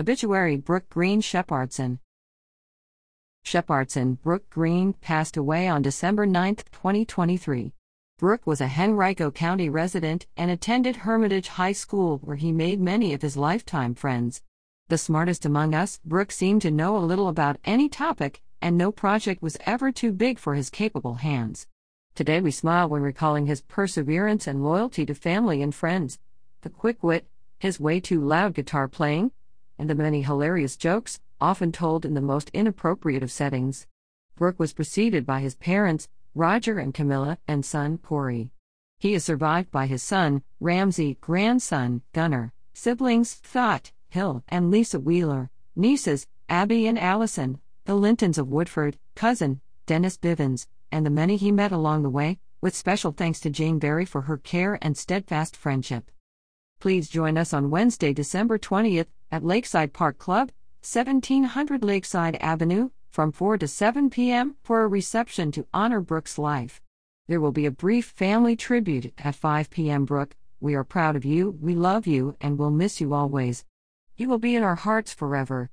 Obituary Brooke Green Shepardson. Shepardson Brooke Green passed away on December 9, 2023. Brooke was a Henrico County resident and attended Hermitage High School where he made many of his lifetime friends. The smartest among us, Brooke seemed to know a little about any topic, and no project was ever too big for his capable hands. Today we smile when recalling his perseverance and loyalty to family and friends, the quick wit, his way too loud guitar playing, and the many hilarious jokes, often told in the most inappropriate of settings. Brooke was preceded by his parents, Roger and Camilla, and son, Cory. He is survived by his son, Ramsey, grandson, Gunnar, siblings, Thought, Hill, and Lisa Wheeler, nieces, Abby and Allison, the Lintons of Woodford, cousin, Dennis Bivens, and the many he met along the way, with special thanks to Jane Barry for her care and steadfast friendship. Please join us on Wednesday, December 20th at Lakeside Park Club, 1700 Lakeside Avenue, from 4 to 7 p.m. for a reception to honor Brooke's life. There will be a brief family tribute at 5 p.m. Brooke, we are proud of you, we love you, and will miss you always. You will be in our hearts forever.